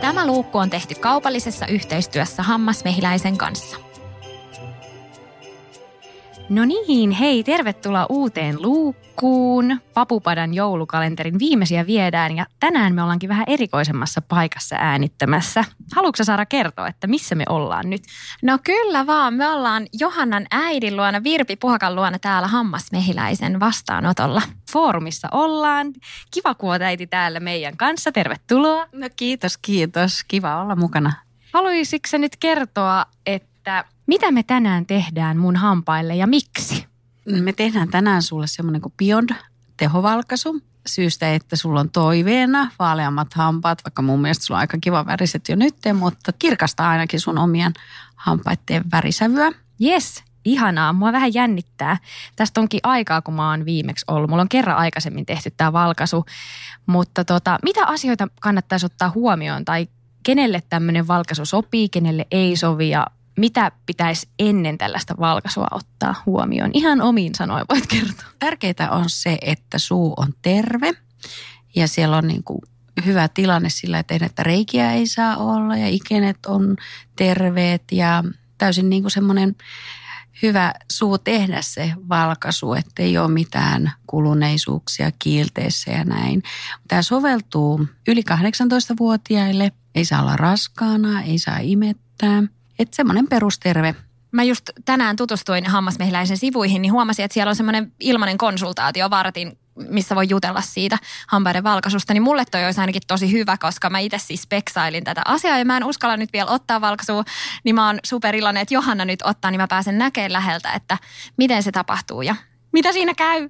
Tämä luukku on tehty kaupallisessa yhteistyössä Hammasmehiläisen kanssa. No niin, hei, tervetuloa uuteen luukkuun. Papupadan joulukalenterin viimeisiä viedään ja tänään me ollaankin vähän erikoisemmassa paikassa äänittämässä. Haluatko Saara kertoa, että missä me ollaan nyt? No kyllä vaan, me ollaan Johannan äidin luona, Virpi Puhakan luona täällä Hammasmehiläisen vastaanotolla. Foorumissa ollaan. Kiva, kun äiti täällä meidän kanssa. Tervetuloa. No kiitos, kiitos. Kiva olla mukana. Haluaisitko nyt kertoa, että mitä me tänään tehdään mun hampaille ja miksi? Me tehdään tänään sulle semmoinen kuin Beyond tehovalkaisu syystä, että sulla on toiveena vaaleammat hampaat, vaikka mun mielestä sulla on aika kiva väriset jo nyt, mutta kirkastaa ainakin sun omien hampaiden värisävyä. Yes, ihanaa. Mua vähän jännittää. Tästä onkin aikaa, kun mä oon viimeksi ollut. Mulla on kerran aikaisemmin tehty tämä valkaisu. Mutta tota, mitä asioita kannattaisi ottaa huomioon tai kenelle tämmöinen valkaisu sopii, kenelle ei sovi ja mitä pitäisi ennen tällaista valkaisua ottaa huomioon? Ihan omiin sanoin voit kertoa. Tärkeintä on se, että suu on terve ja siellä on niin kuin hyvä tilanne sillä, että, että reikiä ei saa olla ja ikenet on terveet ja täysin niin kuin semmoinen hyvä suu tehdä se valkaisu, ettei ole mitään kuluneisuuksia kiilteissä ja näin. Tämä soveltuu yli 18-vuotiaille, ei saa olla raskaana, ei saa imettää – että semmoinen perusterve Mä just tänään tutustuin hammasmehiläisen sivuihin, niin huomasin, että siellä on semmoinen ilmainen konsultaatio vartin, missä voi jutella siitä hampaiden valkaisusta. Niin mulle toi olisi ainakin tosi hyvä, koska mä itse siis speksailin tätä asiaa ja mä en uskalla nyt vielä ottaa valkaisua. Niin mä oon superiloinen, että Johanna nyt ottaa, niin mä pääsen näkemään läheltä, että miten se tapahtuu ja mitä siinä käy.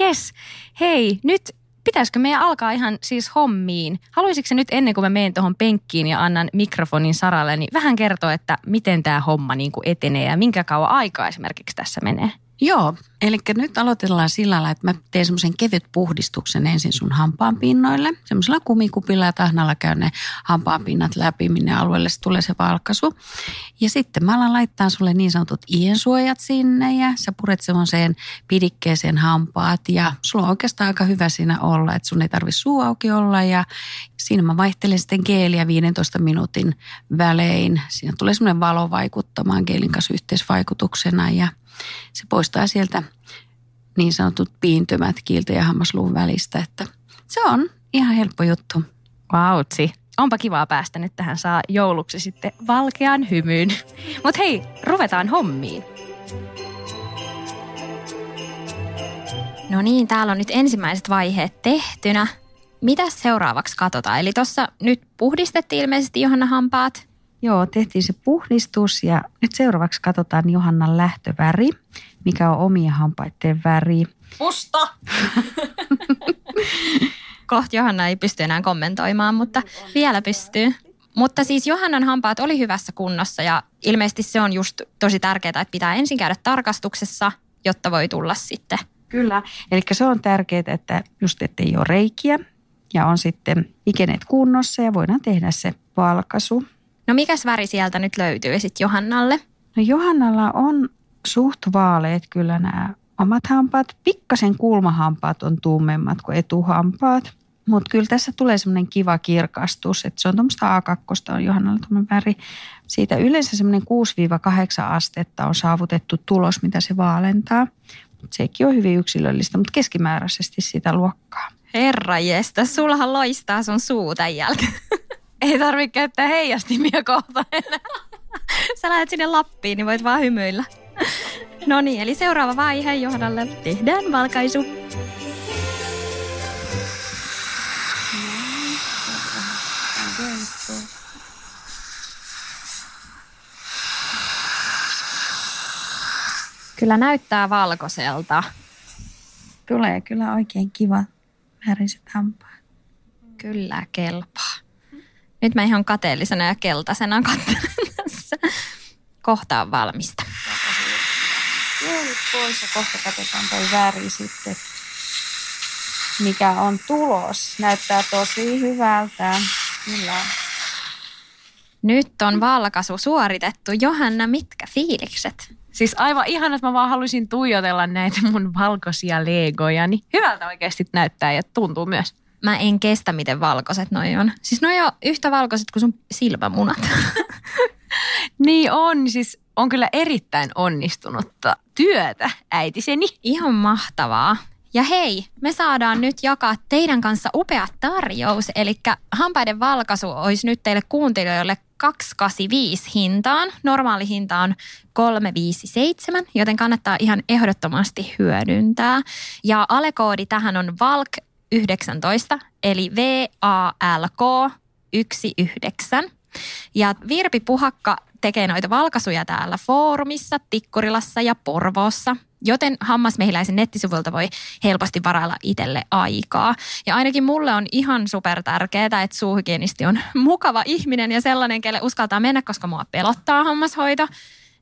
Yes. Hei, nyt pitäisikö meidän alkaa ihan siis hommiin? Haluaisitko nyt ennen kuin mä menen tuohon penkkiin ja annan mikrofonin Saralle, niin vähän kertoa, että miten tämä homma niin kuin etenee ja minkä kauan aikaa esimerkiksi tässä menee? Joo, eli nyt aloitellaan sillä lailla, että mä teen semmoisen kevyt puhdistuksen ensin sun hampaanpinnoille. Semmoisella kumikupilla ja tahnalla käyn ne hampaanpinnat läpi, minne alueelle se tulee se valkaisu. Ja sitten mä alan laittaa sulle niin sanotut iensuojat sinne ja sä puret semmoiseen pidikkeeseen hampaat. Ja sulla on oikeastaan aika hyvä siinä olla, että sun ei tarvi suu auki olla ja siinä mä vaihtelen sitten geeliä 15 minuutin välein. Siinä tulee semmoinen valo vaikuttamaan geelin kanssa yhteisvaikutuksena ja se poistaa sieltä niin sanotut piintymät kiiltä ja hammasluun välistä, että se on ihan helppo juttu. Vautsi. Onpa kivaa päästä nyt tähän saa jouluksi sitten valkean hymyyn. Mutta hei, ruvetaan hommiin. No niin, täällä on nyt ensimmäiset vaiheet tehtynä. Mitä seuraavaksi katsotaan? Eli tuossa nyt puhdistettiin ilmeisesti Johanna hampaat. Joo, tehtiin se puhdistus ja nyt seuraavaksi katsotaan Johannan lähtöväri, mikä on omia hampaiden väri. Musta! Kohta Johanna ei pysty enää kommentoimaan, mutta vielä pystyy. Mutta siis Johannan hampaat oli hyvässä kunnossa ja ilmeisesti se on just tosi tärkeää, että pitää ensin käydä tarkastuksessa, jotta voi tulla sitten. Kyllä, eli se on tärkeää, että just ettei ole reikiä ja on sitten ikenet kunnossa ja voidaan tehdä se valkaisu. No mikäs väri sieltä nyt löytyy sitten Johannalle? No Johannalla on suht vaaleet kyllä nämä omat hampaat. Pikkasen kulmahampaat on tummemmat kuin etuhampaat. Mutta kyllä tässä tulee semmoinen kiva kirkastus, että se on tuommoista A2 on Johannalla tuommoinen väri. Siitä yleensä semmoinen 6-8 astetta on saavutettu tulos, mitä se vaalentaa. Mut sekin on hyvin yksilöllistä, mutta keskimääräisesti sitä luokkaa. Herra jestä, sullahan loistaa sun suu tämän jälkeen. Ei tarvitse käyttää heijastimia kohta enää. Sä lähdet sinne Lappiin, niin voit vaan hymyillä. No niin, eli seuraava vaihe johdalle tehdään valkaisu. Kyllä näyttää valkoiselta. Tulee kyllä oikein kiva väriset hampaat. Kyllä kelpaa. Nyt mä ihan kateellisena ja keltaisena katselen tässä. Kohta on valmista. Juolit pois ja kohta katsotaan toi väri sitten, mikä on tulos. Näyttää tosi hyvältä. Kyllä. Nyt on valkaisu suoritettu. Johanna, mitkä fiilikset? Siis aivan ihana, että mä vaan haluaisin tuijotella näitä mun valkoisia legoja. Niin hyvältä oikeasti näyttää ja tuntuu myös. Mä en kestä, miten valkoiset noi on. Siis noi on yhtä valkoiset kuin sun silmämunat. Niin on, siis on kyllä erittäin onnistunutta työtä äitiseni. Ihan mahtavaa. Ja hei, me saadaan nyt jakaa teidän kanssa upea tarjous. Eli hampaiden valkaisu olisi nyt teille kuuntelijoille 285 hintaan. Normaali hinta on 357, joten kannattaa ihan ehdottomasti hyödyntää. Ja alekoodi tähän on VALK19, eli V-A-L-K 19. Ja Virpi Puhakka tekee noita valkaisuja täällä foorumissa, Tikkurilassa ja Porvoossa. Joten hammasmehiläisen nettisivuilta voi helposti varailla itselle aikaa. Ja ainakin mulle on ihan super tärkeää, että suuhygienisti on mukava ihminen ja sellainen, kelle uskaltaa mennä, koska mua pelottaa hammashoito.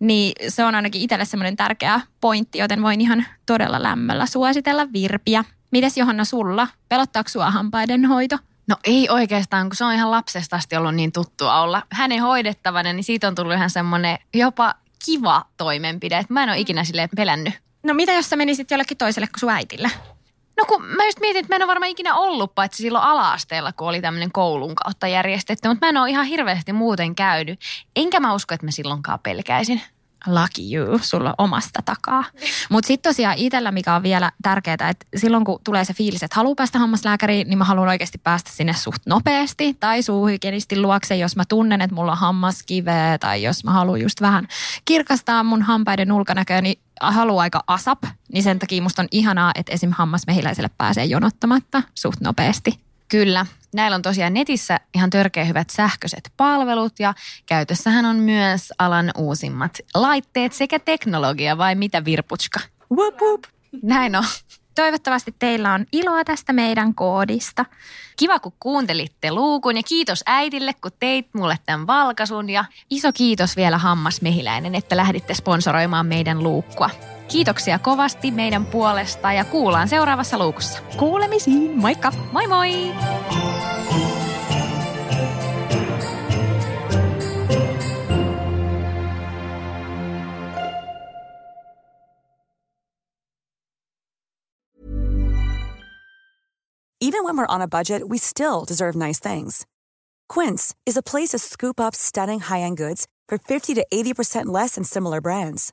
Niin se on ainakin itselle semmoinen tärkeä pointti, joten voin ihan todella lämmöllä suositella virpiä. Mites Johanna sulla? Pelottaako sua hampaiden hoito? No ei oikeastaan, kun se on ihan lapsesta asti ollut niin tuttua olla hänen hoidettavana, niin siitä on tullut ihan semmoinen jopa kiva toimenpide. Että mä en ole ikinä silleen pelännyt. No mitä jos sä menisit jollekin toiselle kuin sun äitille? No kun mä just mietin, että mä en ole varmaan ikinä ollut, paitsi silloin ala-asteella, kun oli tämmöinen koulun kautta järjestetty. Mutta mä en ole ihan hirveästi muuten käynyt. Enkä mä usko, että mä silloinkaan pelkäisin lucky you, sulla omasta takaa. Mutta sitten tosiaan itsellä, mikä on vielä tärkeää, että silloin kun tulee se fiilis, että haluaa päästä hammaslääkäriin, niin mä haluan oikeasti päästä sinne suht nopeasti tai suuhygienistin luokse, jos mä tunnen, että mulla on hammaskiveä tai jos mä haluan just vähän kirkastaa mun hampaiden ulkonäköä, niin haluaa aika asap, niin sen takia musta on ihanaa, että esim. hammasmehiläiselle pääsee jonottamatta suht nopeasti. Kyllä. Näillä on tosiaan netissä ihan törkeä hyvät sähköiset palvelut ja käytössähän on myös alan uusimmat laitteet sekä teknologia vai mitä Virputska? Wup, wup. Näin on. Toivottavasti teillä on iloa tästä meidän koodista. Kiva, kun kuuntelitte luukun ja kiitos äidille, kun teit mulle tämän valkasun ja iso kiitos vielä Hammasmehiläinen, että lähditte sponsoroimaan meidän luukkua. Kiitoksia kovasti meidän puolesta ja kuullaan seuraavassa luukussa. Kuulemisiin, moikka! Moi moi! Even when we're on a budget, we still deserve nice things. Quince is a place to scoop up stunning high-end goods for 50 to 80% less than similar brands.